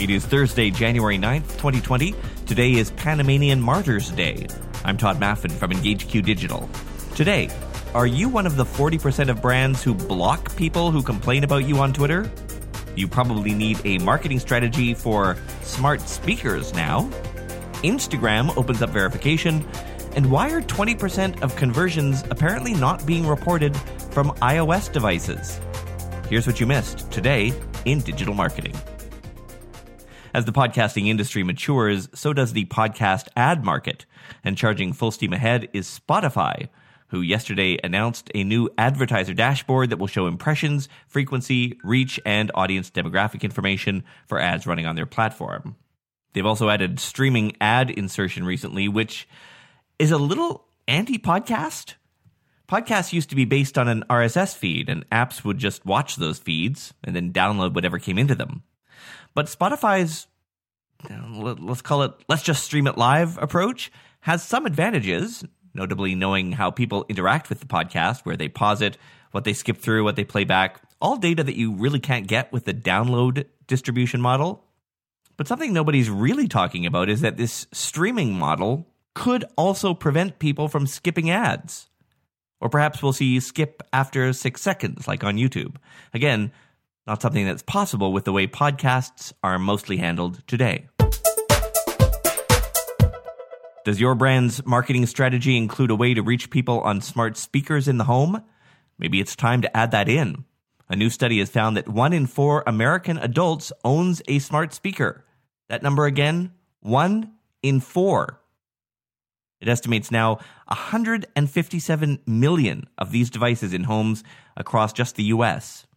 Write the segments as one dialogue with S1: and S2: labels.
S1: It is Thursday, January 9th, 2020. Today is Panamanian Martyrs Day. I'm Todd Maffin from EngageQ Digital. Today, are you one of the 40% of brands who block people who complain about you on Twitter? You probably need a marketing strategy for smart speakers now. Instagram opens up verification. And why are 20% of conversions apparently not being reported from iOS devices? Here's what you missed today in digital marketing. As the podcasting industry matures, so does the podcast ad market. And charging full steam ahead is Spotify, who yesterday announced a new advertiser dashboard that will show impressions, frequency, reach, and audience demographic information for ads running on their platform. They've also added streaming ad insertion recently, which is a little anti podcast. Podcasts used to be based on an RSS feed, and apps would just watch those feeds and then download whatever came into them. But Spotify's, let's call it, let's just stream it live approach has some advantages, notably knowing how people interact with the podcast, where they pause it, what they skip through, what they play back, all data that you really can't get with the download distribution model. But something nobody's really talking about is that this streaming model could also prevent people from skipping ads. Or perhaps we'll see you skip after six seconds, like on YouTube. Again, not something that's possible with the way podcasts are mostly handled today. Does your brand's marketing strategy include a way to reach people on smart speakers in the home? Maybe it's time to add that in. A new study has found that one in four American adults owns a smart speaker. That number again, one in four. It estimates now 157 million of these devices in homes across just the US.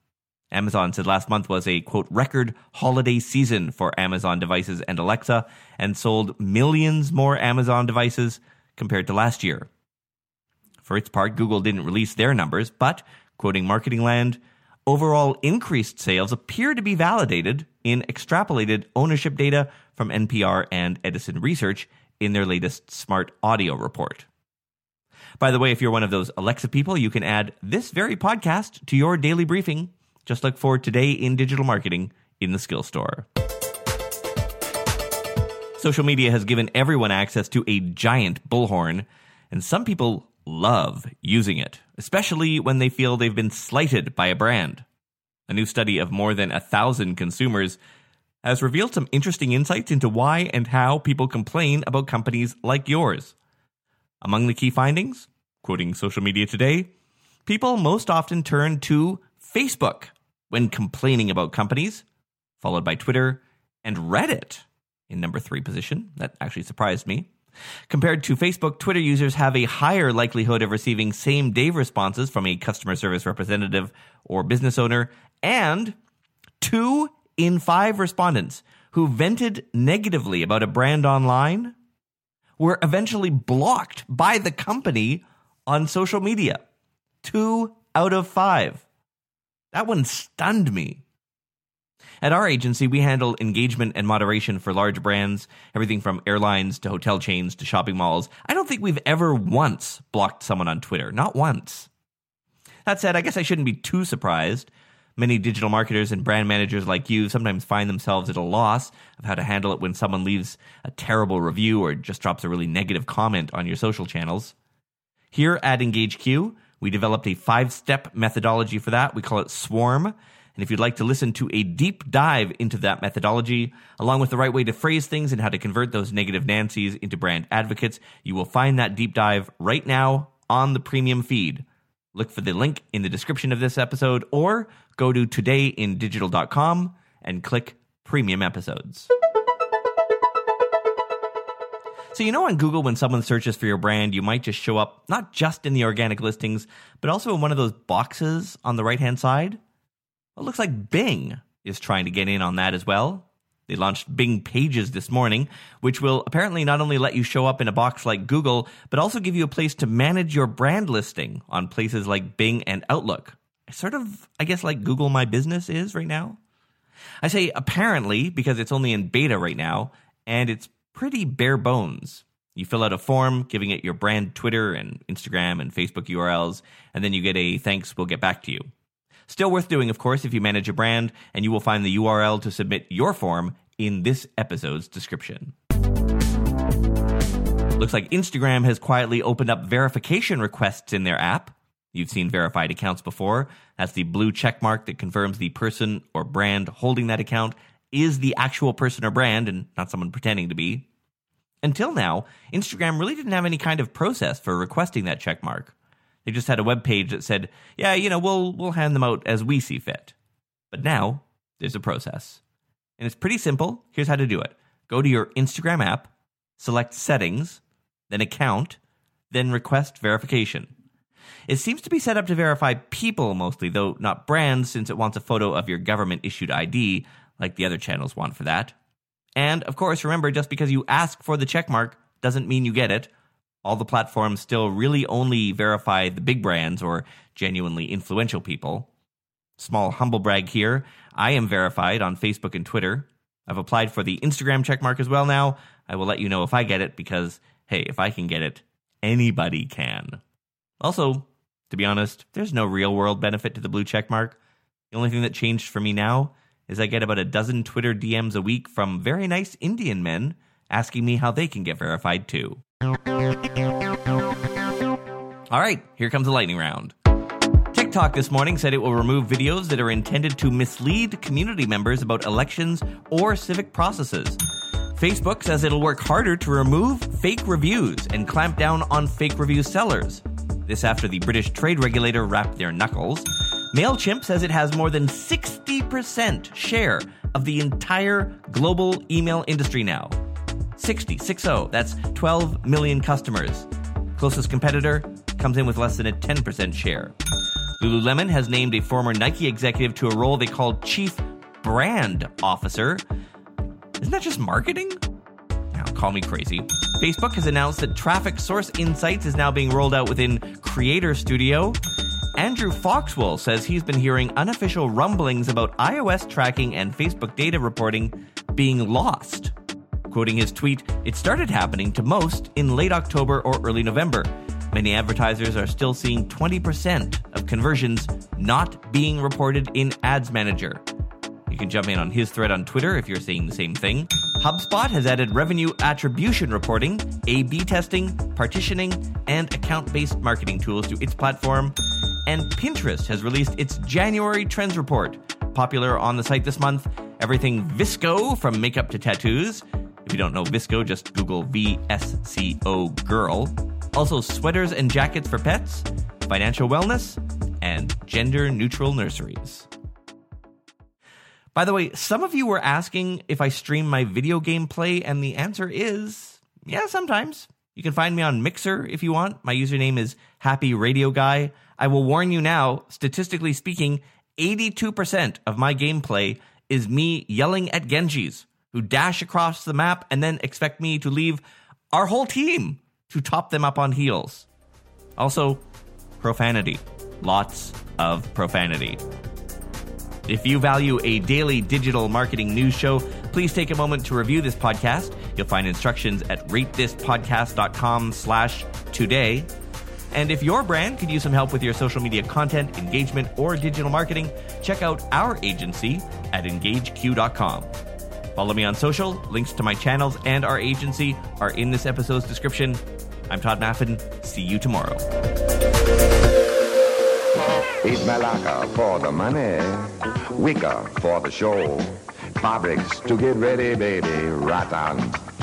S1: Amazon said last month was a quote record holiday season for Amazon devices and Alexa and sold millions more Amazon devices compared to last year. For its part, Google didn't release their numbers, but quoting Marketing Land, overall increased sales appear to be validated in extrapolated ownership data from NPR and Edison Research in their latest smart audio report. By the way, if you're one of those Alexa people, you can add this very podcast to your daily briefing just look for Today in Digital Marketing in the Skill Store. Social media has given everyone access to a giant bullhorn, and some people love using it, especially when they feel they've been slighted by a brand. A new study of more than a thousand consumers has revealed some interesting insights into why and how people complain about companies like yours. Among the key findings, quoting Social Media Today, people most often turn to Facebook when complaining about companies, followed by Twitter and Reddit in number three position. That actually surprised me. Compared to Facebook, Twitter users have a higher likelihood of receiving same day responses from a customer service representative or business owner, and two in five respondents who vented negatively about a brand online were eventually blocked by the company on social media. Two out of five. That one stunned me. At our agency, we handle engagement and moderation for large brands, everything from airlines to hotel chains to shopping malls. I don't think we've ever once blocked someone on Twitter. Not once. That said, I guess I shouldn't be too surprised. Many digital marketers and brand managers like you sometimes find themselves at a loss of how to handle it when someone leaves a terrible review or just drops a really negative comment on your social channels. Here at EngageQ, we developed a five step methodology for that. We call it Swarm. And if you'd like to listen to a deep dive into that methodology, along with the right way to phrase things and how to convert those negative Nancy's into brand advocates, you will find that deep dive right now on the premium feed. Look for the link in the description of this episode or go to todayindigital.com and click premium episodes. So, you know, on Google, when someone searches for your brand, you might just show up not just in the organic listings, but also in one of those boxes on the right hand side. Well, it looks like Bing is trying to get in on that as well. They launched Bing Pages this morning, which will apparently not only let you show up in a box like Google, but also give you a place to manage your brand listing on places like Bing and Outlook. Sort of, I guess, like Google My Business is right now. I say apparently because it's only in beta right now, and it's pretty bare bones. You fill out a form giving it your brand Twitter and Instagram and Facebook URLs, and then you get a thanks, we'll get back to you. Still worth doing, of course, if you manage a brand, and you will find the URL to submit your form in this episode's description. Looks like Instagram has quietly opened up verification requests in their app. You've seen verified accounts before. That's the blue check mark that confirms the person or brand holding that account is the actual person or brand and not someone pretending to be. Until now, Instagram really didn't have any kind of process for requesting that check mark. They just had a web page that said, "Yeah, you know, we'll we'll hand them out as we see fit." But now, there's a process. And it's pretty simple. Here's how to do it. Go to your Instagram app, select settings, then account, then request verification. It seems to be set up to verify people mostly, though not brands, since it wants a photo of your government issued ID, like the other channels want for that. And of course, remember, just because you ask for the checkmark doesn't mean you get it. All the platforms still really only verify the big brands or genuinely influential people. Small humble brag here I am verified on Facebook and Twitter. I've applied for the Instagram checkmark as well now. I will let you know if I get it because, hey, if I can get it, anybody can. Also, to be honest, there's no real world benefit to the blue checkmark. The only thing that changed for me now is I get about a dozen Twitter DMs a week from very nice Indian men asking me how they can get verified too. All right, here comes the lightning round. TikTok this morning said it will remove videos that are intended to mislead community members about elections or civic processes. Facebook says it'll work harder to remove fake reviews and clamp down on fake review sellers. This after the British trade regulator rapped their knuckles. MailChimp says it has more than 60% share of the entire global email industry now. 60, 60, that's 12 million customers. Closest competitor comes in with less than a 10% share. Lululemon has named a former Nike executive to a role they call Chief Brand Officer. Isn't that just marketing? Now, call me crazy. Facebook has announced that Traffic Source Insights is now being rolled out within Creator Studio. Andrew Foxwell says he's been hearing unofficial rumblings about iOS tracking and Facebook data reporting being lost. Quoting his tweet, it started happening to most in late October or early November. Many advertisers are still seeing 20% of conversions not being reported in Ads Manager. You can jump in on his thread on Twitter if you're seeing the same thing. HubSpot has added revenue attribution reporting, A B testing, partitioning, and account based marketing tools to its platform. And Pinterest has released its January Trends Report. Popular on the site this month, everything VSCO from makeup to tattoos. If you don't know VSCO, just Google VSCO girl. Also, sweaters and jackets for pets, financial wellness, and gender neutral nurseries. By the way, some of you were asking if I stream my video game play, and the answer is yeah, sometimes. You can find me on Mixer if you want. My username is Happy Radio Guy. I will warn you now, statistically speaking, 82% of my gameplay is me yelling at Genjis who dash across the map and then expect me to leave our whole team to top them up on heals. Also, profanity. Lots of profanity. If you value a daily digital marketing news show, please take a moment to review this podcast. You'll find instructions at ratethispodcast.com slash today. And if your brand could use some help with your social media content, engagement, or digital marketing, check out our agency at engageq.com. Follow me on social. Links to my channels and our agency are in this episode's description. I'm Todd Maffin. See you tomorrow.
S2: Eat Malacca for the money, Wicca for the show, fabrics to get ready, baby, rattan to